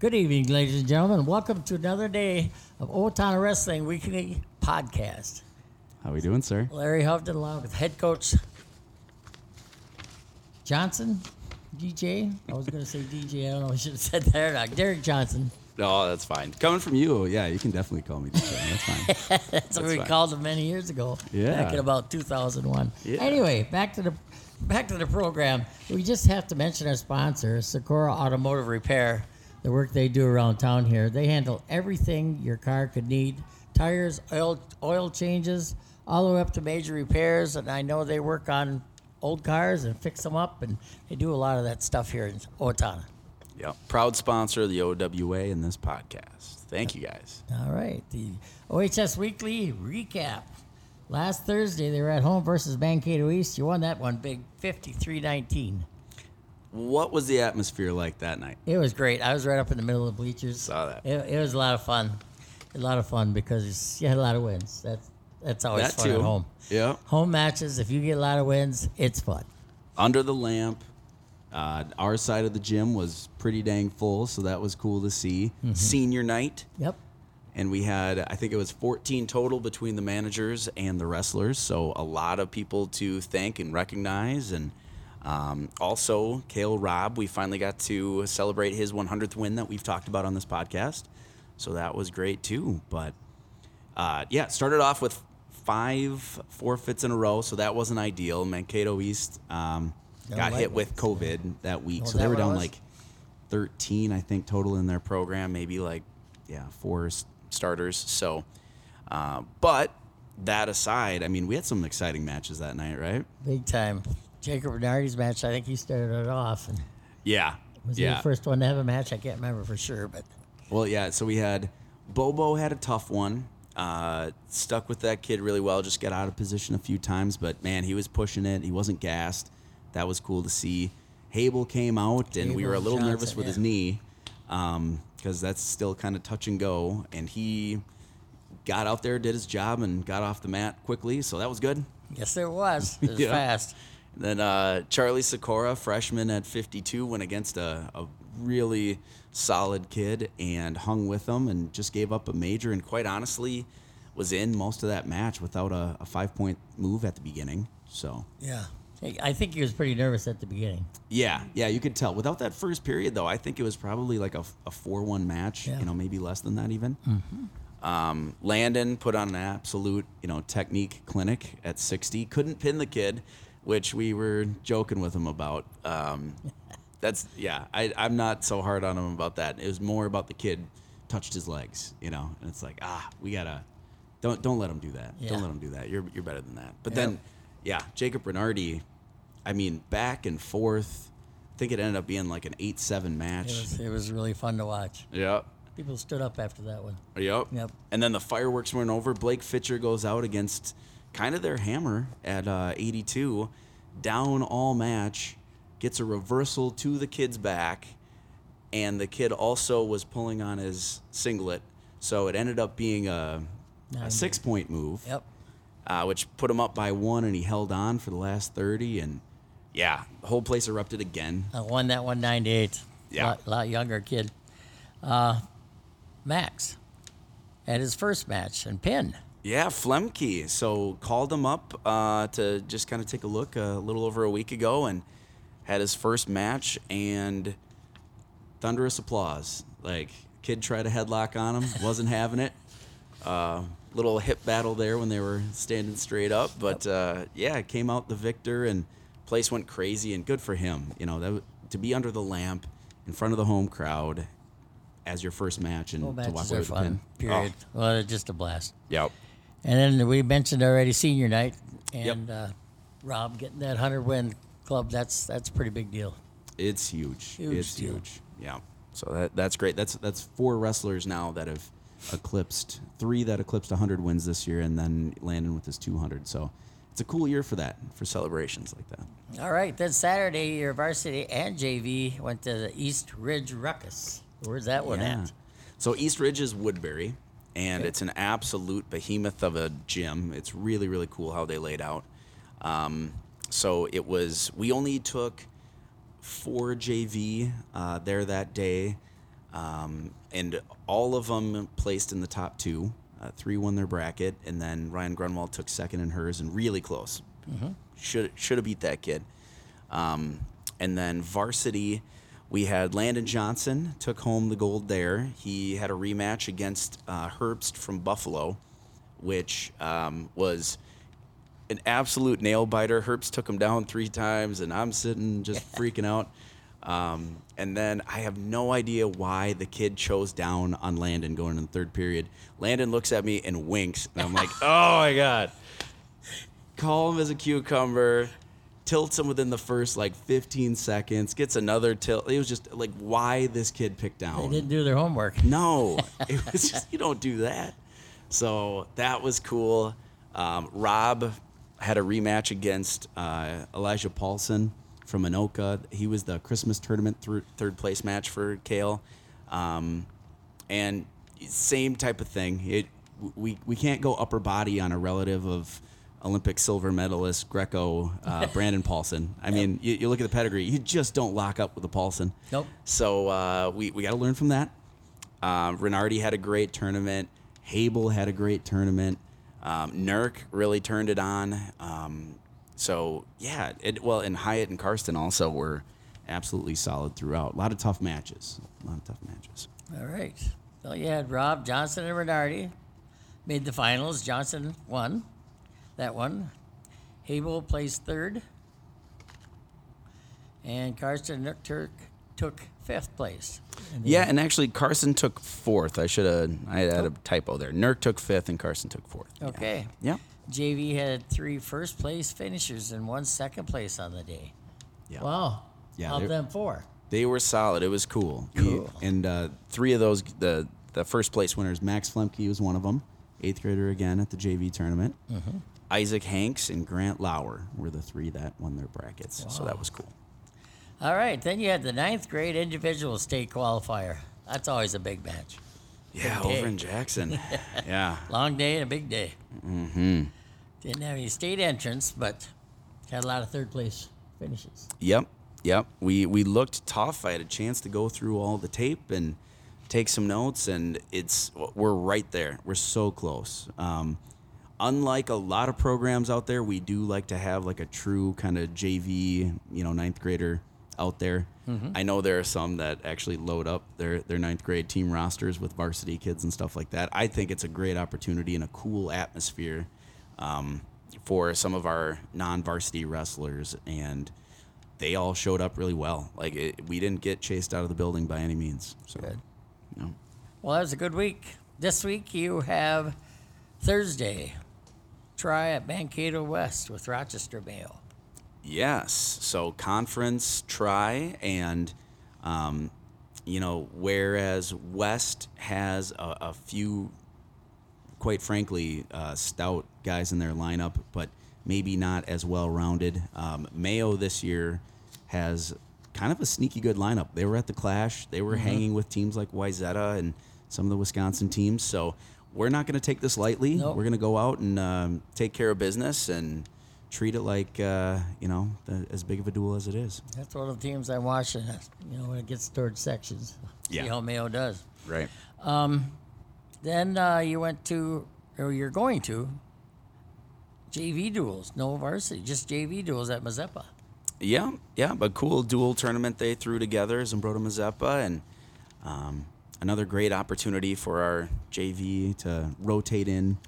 Good evening, ladies and gentlemen. Welcome to another day of Owatonna Wrestling Weekly Podcast. How are we doing, sir? Larry Hovden along with head coach Johnson, DJ. I was going to say DJ. I don't know. I should have said that or not. Derek Johnson. No, that's fine. Coming from you, yeah, you can definitely call me DJ. That's fine. That's what we fine. called him many years ago. Yeah. Back in about 2001. Yeah. Anyway, back to the back to the program. We just have to mention our sponsor, Sakura Automotive Repair. The work they do around town here. They handle everything your car could need: tires, oil, oil changes, all the way up to major repairs. And I know they work on old cars and fix them up, and they do a lot of that stuff here in Owatonna. Yep. Proud sponsor of the OWA in this podcast. Thank you guys. All right, the OHS Weekly recap. Last Thursday, they were at home versus Mankato East. You won that one big, 53-19. What was the atmosphere like that night? It was great. I was right up in the middle of the bleachers. Saw that. It, it was a lot of fun. A lot of fun because you had a lot of wins. That's that's always That fun too. at home. Yeah. Home matches, if you get a lot of wins, it's fun. Under the lamp. Uh, our side of the gym was pretty dang full, so that was cool to see. Senior night, Yep. and we had I think it was 14 total between the managers and the wrestlers. So a lot of people to thank and recognize, and um, also Cael Robb. We finally got to celebrate his 100th win that we've talked about on this podcast. So that was great too. But uh, yeah, started off with five forfeits in a row, so that wasn't ideal. Mankato East um, got hit with it. COVID that week, so is they were down like 13, I think, total in their program, maybe like, yeah, four starters. So, uh, but that aside, I mean, we had some exciting matches that night, right? Big time. Jacob Reinardy's match, I think he started it off. And Yeah. was he the first one to have a match? I can't remember for sure, but Well, yeah. So we had Bobo had a tough one. Uh, stuck with that kid really well. Just got out of position a few times, but man, he was pushing it. He wasn't gassed. That was cool to see. Hable came out, and we were a little Johnson, nervous with his yeah. knee because that's still kind of touch and go. And he got out there, did his job, and got off the mat quickly. So that was good. yes, there was. It was Yeah. fast. Then uh, Charlie Sikora, freshman at 52, went against a, a really solid kid and hung with him and just gave up a major and quite honestly was in most of that match without a, a five point move at the beginning. So Yeah. I think he was pretty nervous at the beginning. yeah, yeah, you could tell. Without that first period though, I think it was probably like a, a 4-1 match, Yeah. you know, maybe less than that even. Um, Landen put on an absolute, you know, technique clinic at 60. Couldn't pin the kid, which we were joking with him about. Um, that's yeah. I, I'm not so hard on him about that. It was more about the kid touched his legs, you know, and it's like ah, we gotta don't don't let him do that. Yeah. Don't let him do that. You're you're better than that. But Yep. then, yeah, Jacob Reinardy. I mean, back and forth. I think it ended up being like an eight-seven It match. was, it was really fun to watch. Yep. People stood up after that one. Yep. Yep. And then the fireworks weren't over. Blake Fitcher goes out against kind of their hammer at uh, 82, down all match, gets a reversal to the kid's back, and the kid also was pulling on his singlet, so it ended up being a, a six point move, Yep. uh, which put him up by one, and he held on for the last 30, and yeah, the whole place erupted again. I won that one nine to eight. Yeah. Lot, lot younger kid. Uh, Max at his first match and pin. Yeah, Flemke. So called him up uh, to just kind of take a look a little over a week ago and had his first match and thunderous applause. Like kid tried a headlock on him, wasn't having it. Uh, little hip battle there when they were standing straight up, but uh, yeah, came out the victor and place went crazy and good for him. You know that to be under the lamp in front of the home crowd as your first match and Well, to walk away with fun. pin. Period. Well, it's just a blast. Oh, yep. And then we mentioned already senior night Yep. and uh, Robb getting that hundred win club. That's that's a pretty big deal. It's huge. Huge it's deal. huge. Yeah. So that that's great. That's that's four wrestlers now that have eclipsed three that eclipsed 100 wins this year, and then Landen with his 200. So it's a cool year for that for celebrations like that. All right, then Saturday, your varsity and JV went to the East Ridge Ruckus. Where's that one Yeah. at? So East Ridge is Woodbury, and Okay. it's an absolute behemoth of a gym. It's really really cool how they laid out. Um, so it was we only took four JV uh, there that day. um, and all of them placed in the top two. Uh, three won their bracket, and then Ryan Grunwald took second in hers, and really close. Should should have beat that kid. Um, and then varsity, we had Landen Johnson took home the gold there. He had a rematch against uh, Herbst from Buffalo, which um, was an absolute nail biter. Herbst took him down three times, and I'm sitting just freaking out. Um, and then I have no idea why the kid chose down on Landen going in the third period. Landen looks at me and winks, and I'm like, oh my god. Calm as a cucumber, tilts him within the first like 15 seconds, gets another tilt. It was just like, why this kid picked down. They didn't do their homework. No, it was just you don't do that. So that was cool. Um, Robb had a rematch against uh, Elijah Paulson from Anoka. He was the Christmas tournament through third place match for Cael, um, and same type of thing. It we we can't go upper body on a relative of Olympic silver medalist Greco uh, Brandon Paulson. I mean, you, you look at the pedigree, you just don't lock up with the Paulson. Nope. So uh, we we got to learn from that. Um, Reinardy had a great tournament. Hable had a great tournament. Um, Nirk really turned it on. Um, so yeah, it, well, and Hyatt and Karsten also were absolutely solid throughout. A lot of tough matches. A lot of tough matches. All right. So you had Robb Johnson and Reinardy made the finals. Johnson won that one. Hable placed third. And Nook Turk took fifth place. Yeah, and actually Karsten took fourth. I should have. I had a typo there. Nirk took fifth and Karsten took fourth. Okay. Yeah. JV had three first place finishers and one second place on the day. Yeah. Wow. Yeah, Of them four. They were solid. It was cool. Cool. and uh, three of those, the the first place winners, Max Flemke was one of them, eighth grader again at the JV tournament. Mm-hmm. Isaac Hanks and Grant Lauer were the three that won their brackets. So that was cool. All right. Then you had the ninth grade individual state qualifier. That's always a big match. Yeah, day. over in Jackson. yeah. Long day and a big day. Mm-hmm. Didn't have any state entrance, but had a lot of third place finishes. Yep. Yep. We we looked tough. I had a chance to go through all the tape and take some notes, and it's we're right there. We're so close. Um, unlike a lot of programs out there, we do like to have like a true kind of JV, you know, ninth grader out there. I know there are some that actually load up their their ninth grade team rosters with varsity kids and stuff like that. I think it's a great opportunity and a cool atmosphere um, for some of our non-varsity wrestlers and they all showed up really well. Like it, we didn't get chased out of the building by any means. So, Good. you know. Well, that was a good week. This week you have Thursday. Tri at Mankato West with Rochester Mayo. Yes. So conference tri and, um, you know, whereas West has a, a few, quite frankly, uh, stout guys in their lineup, but maybe not as well rounded. Um, Mayo this year has kind of a sneaky good lineup. They were at the Clash. They were hanging with teams like Wayzata and some of the Wisconsin teams. So we're not going to take this lightly. Nope. We're going to go out and um, take care of business and treat it like uh, you know the, as big of a duel as it is. That's one of the teams I'm watching. You know, when it gets towards sections, Yeah. see how Mayo does. Right. Then uh, you went to, or you're going to, JV duels, no varsity, just JV duels at Mazeppa. Yeah, yeah, but cool dual tournament they threw together, Zumbrota Mazeppa, and um, another great opportunity for our JV to rotate in.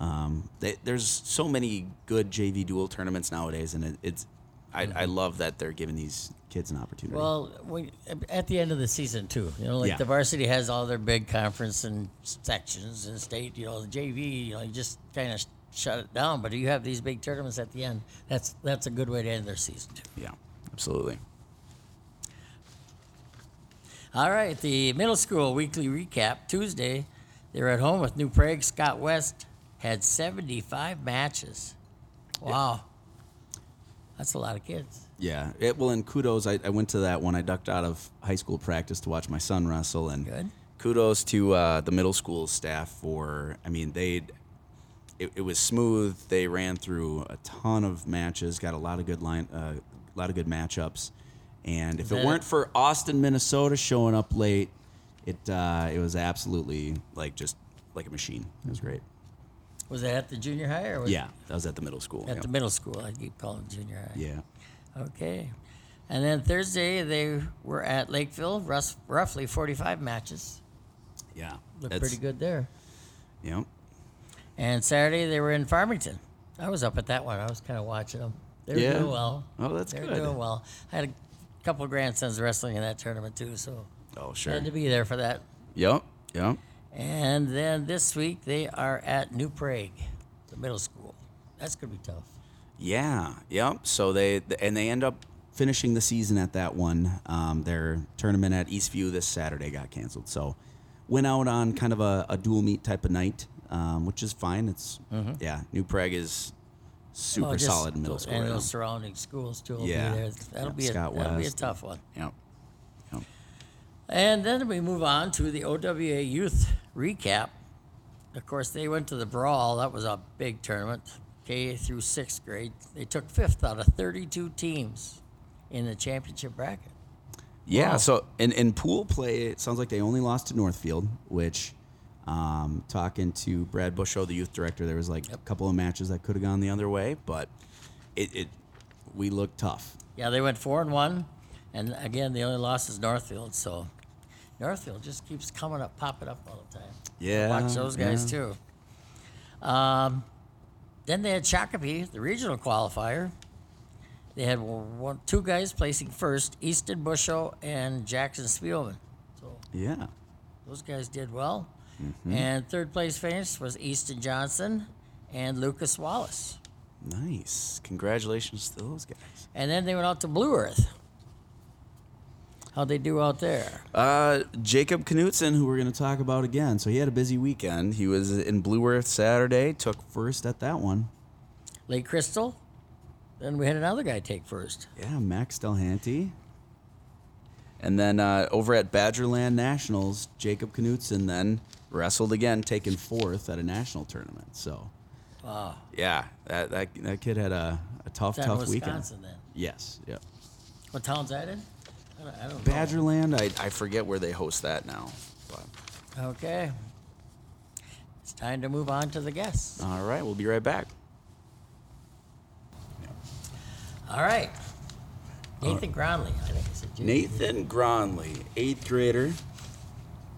Um, they, there's so many good JV dual tournaments nowadays, and it, it's I, I love that they're giving these kids an opportunity. Well, we, at the end of the season too, you know, like Yeah. the varsity has all their big conference and sections and state. You know, the JV, you know, you just kind of shut it down. But you have these big tournaments at the end. That's that's a good way to end their season too. yeah, absolutely. All right, the middle school weekly recap Tuesday. They were at home with New Prague. Scott West had 75 matches. Wow, that's a lot of kids. Yeah, it, well, and kudos. I, I went to that one. I ducked out of high school practice to watch my son wrestle, and Good. kudos to uh, the middle school staff for. I mean, they. It, it was smooth. They ran through a ton of matches, got a lot of good line, uh, a lot of good matchups, and if it weren't for Austin, Minnesota showing up late it uh, it was absolutely like just like a machine. It was great. Was it at the junior high or was Yeah, that was at the middle school. at Yep. the middle school? I keep calling it junior high. yeah. Okay. And then Thursday they were at Lakeville, rus- roughly 45 matches. Yeah. Looked That's- pretty good there. Yep. And Saturday they were in Farmington. I was up at that one. I was kind of watching them. They were Yeah? doing well. Oh, that's good. They're good. doing well. I had a couple of grandsons wrestling in that tournament too, so Oh, sure. had to be there for that. Yep. Yep. And then this week they are at New Prague, the middle school. That's gonna be tough. Yeah, yep. So they and they end up finishing the season at that one. Um, their tournament at Eastview this Saturday got canceled, so went out on kind of a, a dual meet type of night, um, which is fine. It's yeah, New Prague is super just solid middle school. And those surrounding schools too will Yeah. be there. That'll Yep, be a, that'll be a tough one. Yep. Yep. And then we move on to the OWA Youth Recap. Of course, they went to the Brawl. That was a big tournament, K through sixth grade. They took fifth out of 32 teams in the championship bracket. Yeah. Wow. So in, in pool play, it sounds like they only lost to Northfield, which, um, talking to Brad Busho, the youth director, there was like a couple of matches that could have gone the other way, but it, it we looked tough. Yeah, they went four and one, and again, the only loss is Northfield. So Northfield just keeps coming up, popping up all the time. Yeah, watch those guys yeah. too. Um, then they had Shakopee, the regional qualifier. They had one, two guys placing first, Easton Busho and Jackson Spielman. So Yeah. those guys did well. Mm-hmm. And third place finish was Easton Johnson and Lucas Wallace. Nice. Congratulations to those guys. And then they went out to Blue Earth. How'd they do out there? Uh, Jacob Knutson, who we're going to talk about again. So he had a busy weekend. He was in Blue Earth Saturday, took first at that one. Lake Crystal. Then we had another guy take first. Yeah, Max Delhanty. And then uh, over at Badgerland Nationals, Jacob Knutson then wrestled again, taken fourth at a national tournament. So, Wow. yeah, that, that, that kid had a, a tough, that tough weekend. Wisconsin then? Yes, yep. What town's that in? I don't, I don't know. Badgerland, I, I forget where they host that now. But Okay. It's time to move on to the guests. all right, we'll be right back. All right. Nathan Gronli, I think it's a J- Nathan Gronli, eighth grader,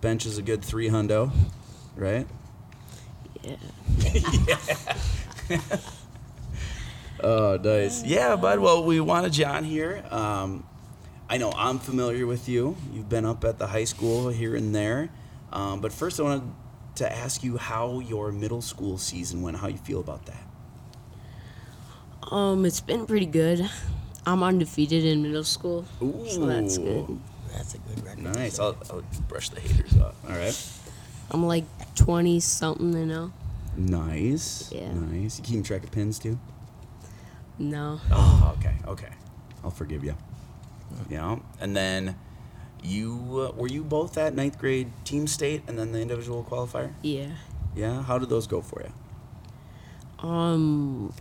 benches a good three hundo, right? Yeah. Oh, nice. Yeah, bud. Well, we wanted you on here. Um, I know I'm familiar with you. You've been up at the high school here and there. Um, but first, I wanted to ask you how your middle school season went. How you feel about that? Um, it's been pretty good. I'm undefeated in middle school, so that's good. That's a good record. Nice. I'll, I'll brush the haters off. All right. I'm like 20 something you know. Nice. Yeah. Nice. You keeping track of pins too? No. Oh, okay, okay. I'll forgive you. Yeah, and then you uh, were you both at ninth grade team state and then the individual qualifier. Yeah. Yeah, how did those go for you? Um,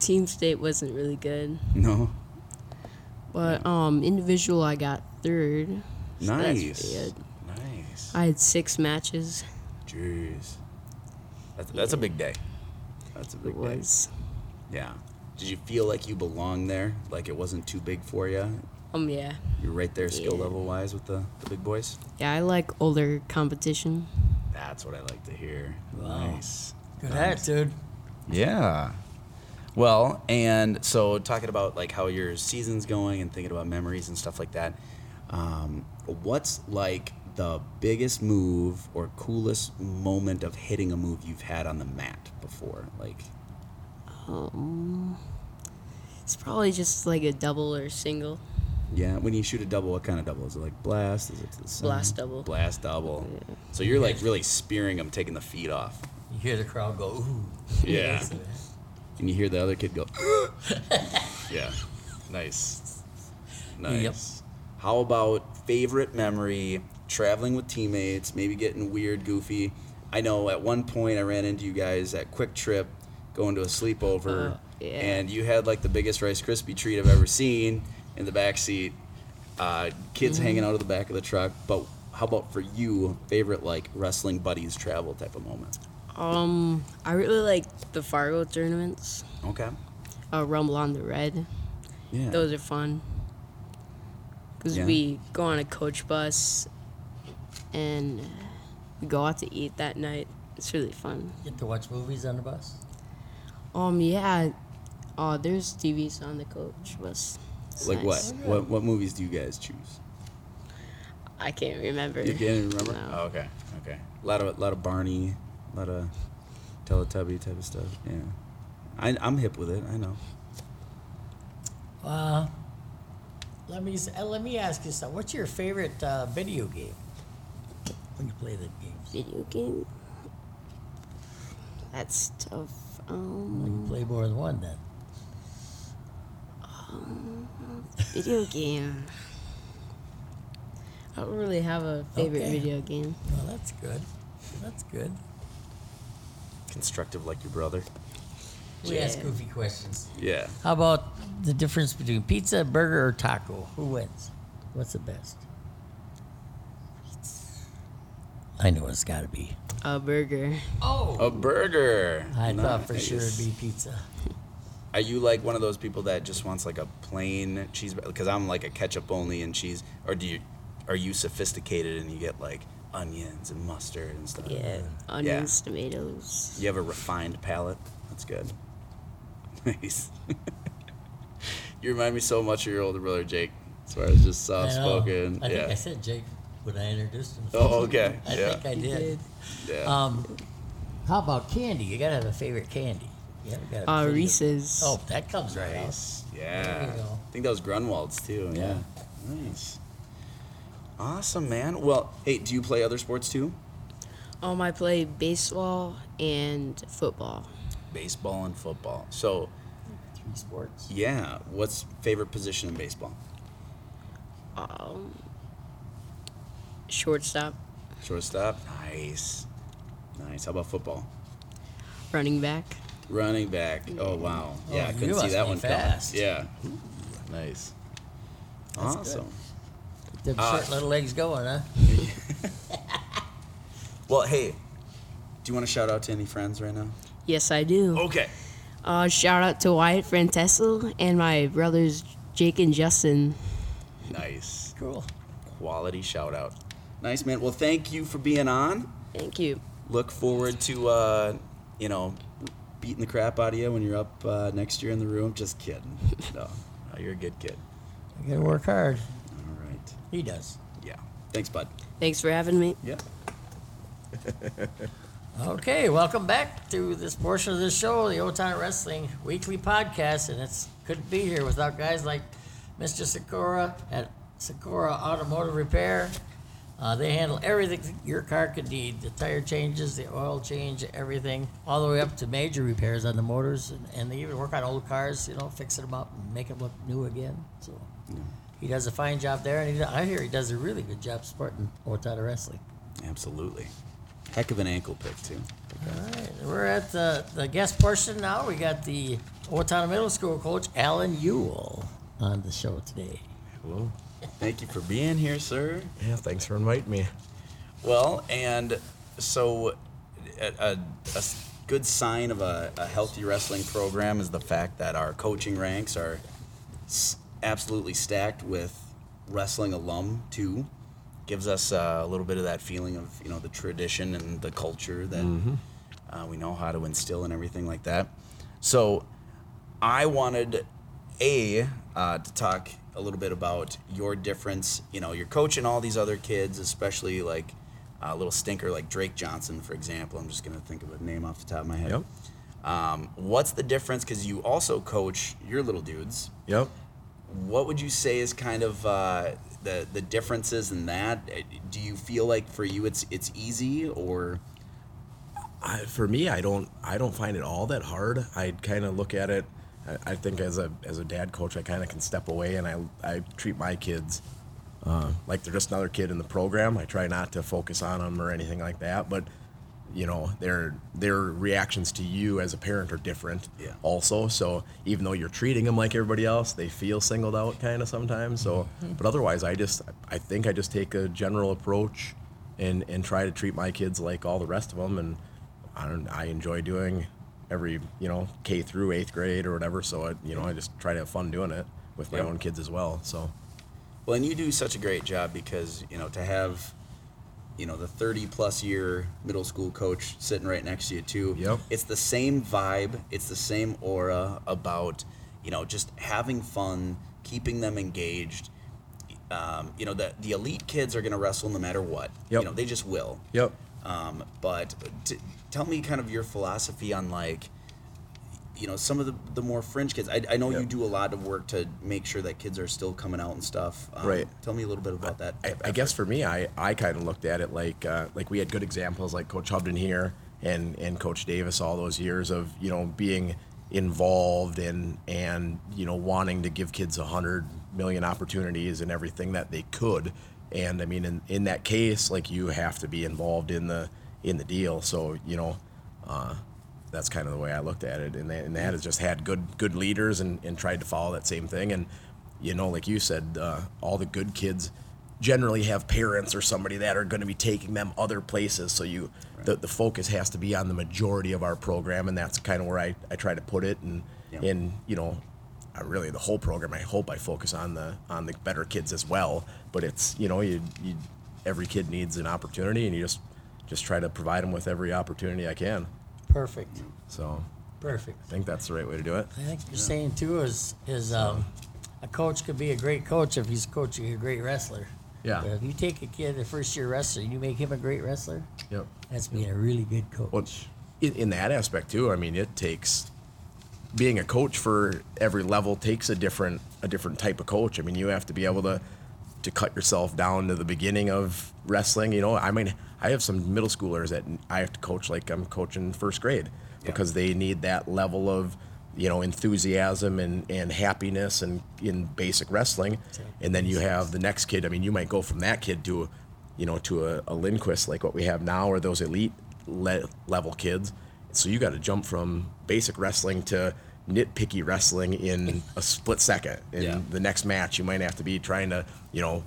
team state wasn't really good, No. but um, individual I got third. so Nice. good. Nice. I had six matches. Jeez. That's that's a big day. That's a big It day. was. Yeah. Did you feel like you belonged there? Like it wasn't too big for you? Um, yeah. You're right there skill Yeah. level wise with the, the big boys? Yeah, I like older competition. That's what I like to hear. Wow. Nice. Good attitude. Yeah. Well, and so talking about like how your season's going and thinking about memories and stuff like that. Um, what's like the biggest move or coolest moment of hitting a move you've had on the mat before? Like, Um, it's probably just like a double or single. yeah, when you shoot a double, what kind of double is it? Like blast? Is it to the side? Blast double. Blast double. So you're like really spearing them, taking the feet off, You hear the crowd go, ooh. Yeah. and you hear the other kid go. yeah, nice, nice. Yep. How about favorite memory? Traveling with teammates, maybe getting weird, goofy. I know at one point I ran into you guys at Kwik Trip, going to a sleepover, Oh, yeah. and you had like the biggest Rice Krispie treat I've ever seen in the back seat. Uh, kids Mm-hmm. hanging out of the back of the truck. But how about for you, favorite like wrestling buddies travel type of moment? Um, I really like the Fargo tournaments. Okay. Uh, Rumble on the Red. Yeah. Those are fun. Because Yeah. we go on a coach bus and we go out to eat that night. It's really fun. You Get to watch movies on the bus. Um, yeah. Oh, there's TVs on the coach bus. It's like nice. what? What what movies do you guys choose? I can't remember. You can't remember? No. Oh, okay. Okay. A lot of a lot of Barney, a lot of Teletubby type of stuff. Yeah. I I'm hip with it. I know. Uh, let me s- uh, let me ask you something. What's your favorite uh, video game when you play the games? Video game? That's tough. Well, Um, you play more than one then. video game. I don't really have a favorite Okay. video game. Well, that's good. That's good. Constructive like your brother. We ask Yeah. goofy questions. Yeah. How about the difference between pizza, burger, or taco? Who wins? What's the best? I know it's got to be. A burger. Oh, A burger. I thought for sure it'd be pizza. Are you like one of those people that just wants like a plain cheese? Because I'm like a ketchup only and cheese. Or do you? Are you sophisticated and you get like onions and mustard and stuff? Yeah. Onions, tomatoes. You have a refined palate. That's good. Nice. you remind me so much of your older brother Jake, as far as just soft spoken. I think Yeah. I said Jake when I introduced him. Oh, okay. I Yeah. think I did. did. yeah. Um, how about candy? You gotta have a favorite candy. Yeah, we gotta. Uh, Reese's. Oh, that comes right nice. There Yeah. I think that was Grunwald's too. Yeah. Yeah. Nice. Awesome, man. Well, hey, do you play other sports too? Um, I play baseball and football. Baseball and football. So, Three sports. yeah, what's favorite position in baseball? Um, shortstop, Shortstop. Nice. Nice. How about football? running back. Running back. Oh wow. Yeah, Oh, I couldn't see that one fast. coming. Yeah. Nice. That's awesome. Them Uh, short little legs going, huh? Well, hey, do you want to shout out to any friends right now? Yes, I do. Okay. Uh, shout out to Wyatt Frantessel and my brothers Jake and Justin. Nice. Cool. Quality shout out. Nice man. Well, thank you for being on. Thank you. Look forward to uh, you know, beating the crap out of you when you're up uh, next year in the room. Just kidding. No, no, you're a good kid. You gotta work hard. All right. He does. Yeah. Thanks, bud. Thanks for having me. Yeah. Okay, welcome back to this portion of the show, the Old Time Wrestling Weekly Podcast, and it's couldn't be here without guys like Mr. Sakura at Sakura Automotive Repair. Uh, they handle everything your car could need: the tire changes, the oil change, everything, all the way up to major repairs on the motors, and, and they even work on old cars, you know, fixing them up and make them look new again. So he does a fine job there, and he, I hear he does a really good job supporting Owatonna Wrestling. Absolutely. Heck of an ankle pick too. All right, we're at the, the guest portion now. We got the Owatonna Middle School coach, Allen Yule, on the show today. Hello. Thank you for being here, sir. Yeah, thanks for inviting me. Well, and so a good sign of a, a healthy wrestling program is the fact that our coaching ranks are s- absolutely stacked with wrestling alum too. Gives us uh, a little bit of that feeling of you know the tradition and the culture that uh, we know how to instill and everything like that. So I wanted a uh, to talk a little bit about your difference. You know, you're coaching all these other kids, especially like a little stinker like Drake Johnson, for example. I'm just gonna think of a name off the top of my head. Yep. Um, what's the difference? Because you also coach your little dudes. Yep. What would you say is kind of uh, the the differences in that? Uh, Do you feel like for you it's it's easy or I, for me, I don't I don't find it all that hard. I kind of look at it. I, I think as a as a dad coach, I kind of can step away and I I treat my kids uh, like they're just another kid in the program. I try not to focus on them or anything like that. But you know their their reactions to you as a parent are different Yeah. also. So even though you're treating them like everybody else they feel singled out kind of sometimes. So mm-hmm. but otherwise i just i think i just take a general approach and and try to treat my kids like all the rest of them and i don't i enjoy doing every you know k through eighth grade or whatever. So i you know i just try to have fun doing it with my Yeah. own kids as well. So Well, and you do such a great job because you know to have, you know, the thirty plus year middle school coach sitting right next to you too. Yep. It's the same vibe. It's the same aura about you know just having fun, keeping them engaged. Um, you know the the elite kids are going to wrestle no matter what. Yep. You know they just will. yep Um, but t- tell me kind of your philosophy on like, you know, some of the, the more fringe kids. I, I know you do a lot of work to make sure that kids are still coming out and stuff. Um, Right. Tell me a little bit about that. I, I guess for me, I, I kind of looked at it like uh, like we had good examples like Coach Hovden here and and Coach Davis all those years of you know being involved and and you know wanting to give kids a hundred million opportunities and everything that they could. And I mean, in, in that case, like you have to be involved in the in the deal. So you know, uh, that's kind of the way I looked at it. And that, and that has just had good good leaders and, and tried to follow that same thing. And you know, like you said, uh, all the good kids generally have parents or somebody that are going to be taking them other places. So you, the, the focus has to be on the majority of our program, and that's kind of where I, I try to put it. And Yeah. and you know, I really the whole program. I hope I focus on the on the better kids as well. But it's you know you, you every kid needs an opportunity, and you just just try to provide them with every opportunity I can. Perfect. So Perfect. I think that's the right way to do it. I think you're saying too is is um, a coach could be a great coach if he's coaching a great wrestler. Yeah. But if you take a kid, a first year wrestler, and you make him a great wrestler, Yep. that's being a really good coach. Well, in, in that aspect too, I mean, it takes being a coach for every level takes a different a different type of coach. I mean, you have to be able to to cut yourself down to the beginning of wrestling. You know, I mean, I have some middle schoolers that I have to coach like I'm coaching first grade because they need that level of you know enthusiasm and, and happiness and in basic wrestling. And then you have the next kid i mean you might go from that kid to you know to a, a lindquist like what we have now or those elite le- level kids. So you got to jump from basic wrestling to nitpicky wrestling in a split second in Yeah. the next match you might have to be trying to you know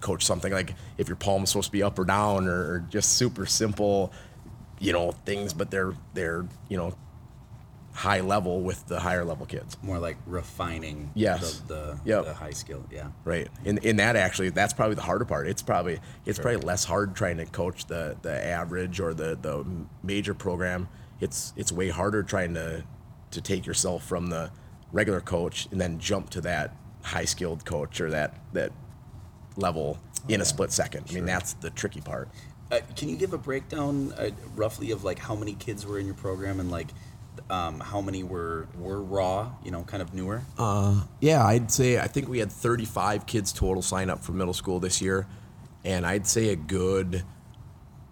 coach something like if your palm is supposed to be up or down or, or just super simple you know things but they're they're you know high level with the higher level kids more like refining Yes. the the, Yep. the high skill. Yeah. right in in that actually that's probably the harder part it's probably it's probably less hard trying to coach the the average or the the major program it's it's way harder trying to to take yourself from the regular coach and then jump to that high skilled coach or that that level in a split second i mean that's the tricky part Uh, can you give a breakdown uh, roughly of like how many kids were in your program and like um, how many were were raw? You know, kind of newer. Yeah, I'd say I think we had 35 kids total sign up for middle school this year, and I'd say a good,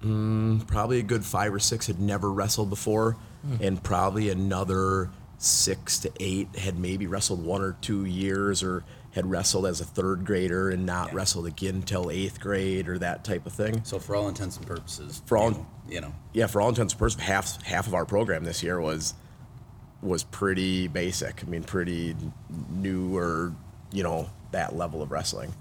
mm, probably a good five or six had never wrestled before, Hmm. and probably another six to eight had maybe wrestled one or two years or had wrestled as a third grader and not Yeah. wrestled again till eighth grade or that type of thing. So for all intents and purposes, For all- you know, you know Yeah, for all intents and purposes, half half of our program this year was was pretty basic. I mean, pretty new or you know that level of wrestling.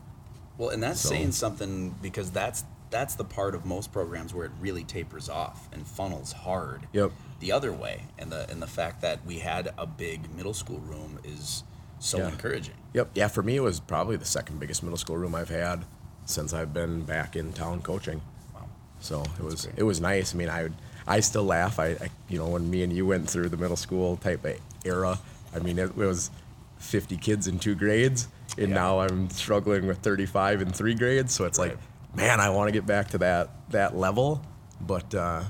Well, and that's So- saying something because that's that's the part of most programs where it really tapers off and funnels hard. Yep. The other way, and the and the fact that we had a big middle school room is so Yeah. encouraging. Yep. Yeah, for me, it was probably the second biggest middle school room I've had since I've been back in town coaching. Wow. So it was great. it was nice. I mean, I would I still laugh. I, I you know when me and you went through the middle school type of era. I mean, it, it was 50 kids in two grades, and Yeah. now I'm struggling with 35 in three grades. So it's like, man, I want to get back to that that level, but uh,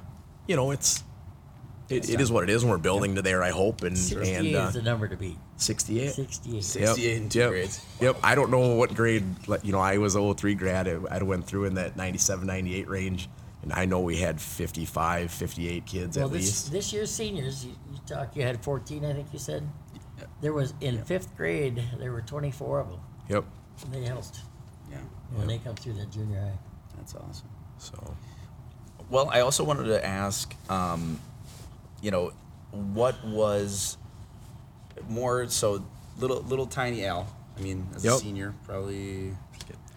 you know, it's. It, it is what it is, and we're building to there. I hope, and 68 and uh, is the number to beat. 68. 68. 68 in two yep. grades. Yep. I don't know what grade, like, you know, I was a 03 grad. I, I went through in that 97, 98 range. And I know we had 55, 58 kids Well, at this least. this year's seniors, you, you talk, you had 14, I think you said. There was in fifth grade, there were 24 of them. Yep. And they helped Yeah, when they come through the junior high. that's awesome. So, well, I also wanted to ask, um, you know, what was more so little little tiny Al. I mean, as a senior, probably.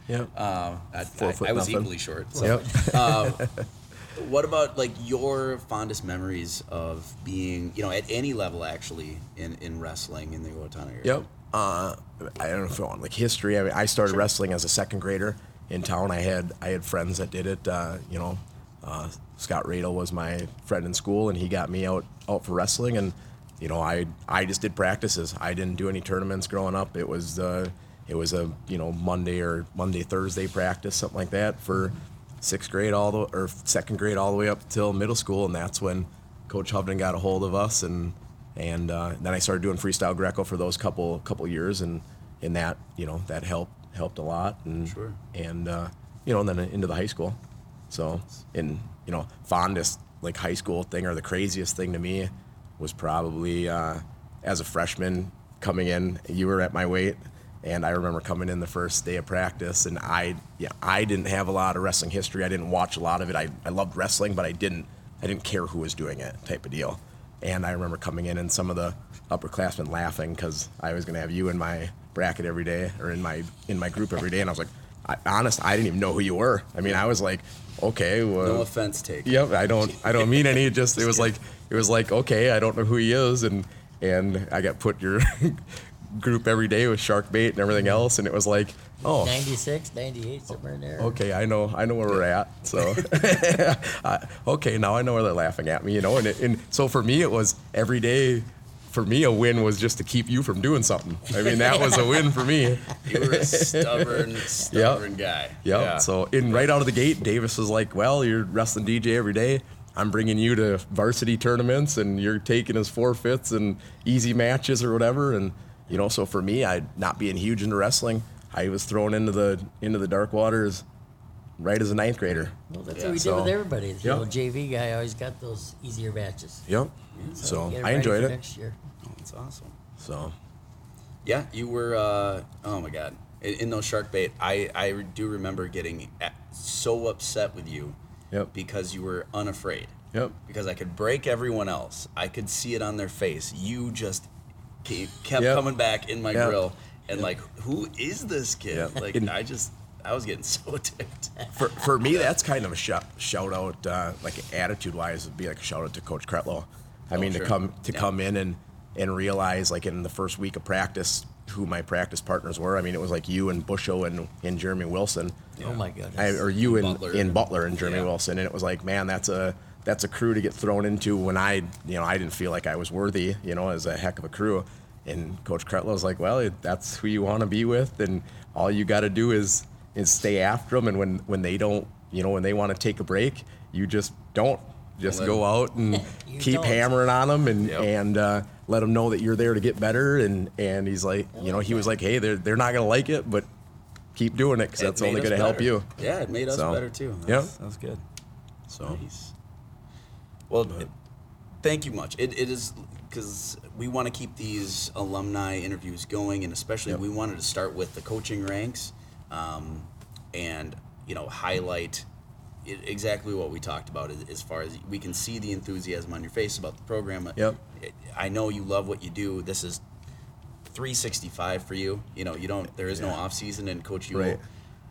Yep. Uh, I, Four I, foot I was nothing. equally short. So. Yep. um, what about like your fondest memories of being, you know, at any level actually in, in wrestling in the Owatonna area? Yep. Uh, I don't know if you want like history. I mean, I started wrestling as a second grader in town. I had I had friends that did it. Uh, you know, uh, Scott Radel was my friend in school, and he got me out out for wrestling. And you know, I I just did practices. I didn't do any tournaments growing up. It was uh, it was a you know Monday or Monday Thursday practice, something like that for sixth grade all the or second grade all the way up till middle school, and that's when Coach Hovden got a hold of us, and and uh, then I started doing freestyle Greco for those couple couple years, and and that you know that helped helped a lot, and Sure. and uh, you know and then into the high school, so in you know fondest like high school thing or the craziest thing to me was probably uh, as a freshman coming in. You were at my weight. And I remember coming in the first day of practice, and I, yeah, I didn't have a lot of wrestling history. I didn't watch a lot of it. I, I loved wrestling, but I didn't, I didn't care who was doing it, type of deal. And I remember coming in and some of the upperclassmen laughing because I was going to have you in my bracket every day or in my in my group every day, and I was like, I, honest, I didn't even know who you were. I mean, I was like, okay, well, No offense taken. Yep, I don't I don't mean any. It just it was like it was like okay, I don't know who he is, and and I got put your group every day with shark bait and everything else, and it was like oh 96, 98, somewhere in there. okay, I know I know where we're at. So I- okay, now I know where they're laughing at me, you know. And it, and so for me, it was every day. For me, a win was just to keep you from doing something. I mean, that was a win for me. You were a stubborn, stubborn guy. Yep. Yeah. So in right out of the gate, Davis was like, "Well, you're wrestling DJ every day. I'm bringing you to varsity tournaments, and you're taking his forfeits and easy matches or whatever." And you know, so for me, I not being huge into wrestling, I was thrown into the into the dark waters right as a ninth grader. Well, that's Yeah, what we so- did with everybody. The Yeah. old JV guy always got those easier batches. Yep. So Get 'em I ready enjoyed it. Next year. Oh, that's awesome. So Yeah, you were. Uh, oh my God! In, in those shark bait, I I do remember getting a- so upset with you. Yep. Because you were unafraid. Yep. Because I could break everyone else. I could see it on their face. You just kept Yep. coming back in my Yep. grill, and like, who is this kid? Yep. Like, And- I just, I was getting so ticked. for, for me, that's kind of a shout, shout out, uh, like attitude wise, would be like a shout out to Coach Kretlow. I Oh, mean, sure. to come to Yeah. come in and and realize like in the first week of practice who my practice partners were. I mean, it was like you and Busho and, and Jeremy Wilson. Oh my goodness. I, or you and Butler. in Butler and Jeremy Yeah. Wilson, and it was like, man, that's a that's a crew to get thrown into when I, you know, I didn't feel like I was worthy, you know, as a heck of a crew. And Coach Kretlow was like, well, that's who you want to be with, and all you got to do is is stay after them, and when when they don't, you know, when they want to take a break, you just don't. Just Let go 'em- out and keep don't. hammering on them and Yep. and uh, let them know that you're there to get better. And and he's like, you know, he was like, hey, they're they're not gonna like it, but keep doing it because that's only gonna help you. Yeah, it made us So, better too. yeah. That's, that was good. So Nice. Well, thank you much. It, it is because we want to keep these alumni interviews going, and especially Yep. we wanted to start with the coaching ranks, um, and you know highlight it, exactly what we talked about as, as far as we can see the enthusiasm on your face about the program. Yep. I know you love what you do. This is 365 for you. You know, you don't. There is no Yeah. off season, and Coach you. Right.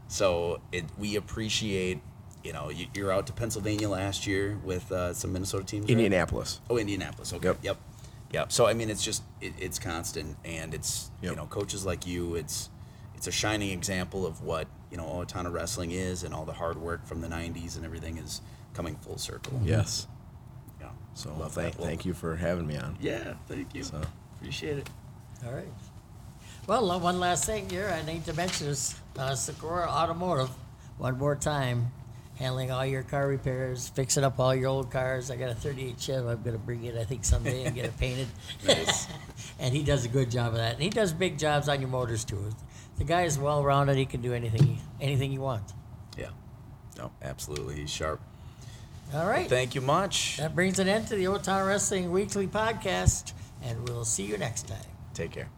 So it, we appreciate. You know, you, you're out to Pennsylvania last year with uh, some Minnesota teams. right? Indianapolis. Oh, Indianapolis. Okay. Yep. Yep. Yep. So I mean, it's just it, it's constant, and it's you know coaches like you. It's it's a shining example of what you know Owatonna wrestling is, and all the hard work from the '90s and everything is coming full circle. Yes. Yeah. So Love thank, that. Well, thank you for having me on. Yeah. Thank you. So. Appreciate it. All right. Well, one last thing here I need to mention is uh, Sakura Automotive. One more time, handling all your car repairs, fixing up all your old cars. I got a 38 Chev. I'm going to bring it, I think, someday and get it painted. and he does a good job of that. And he does big jobs on your motors too. The guy is well rounded. He can do anything, anything you want. Yeah. No, absolutely. He's sharp. All right. Thank you much. that brings an end to the Old Town Wrestling Weekly Podcast, and we'll see you next time. Take care.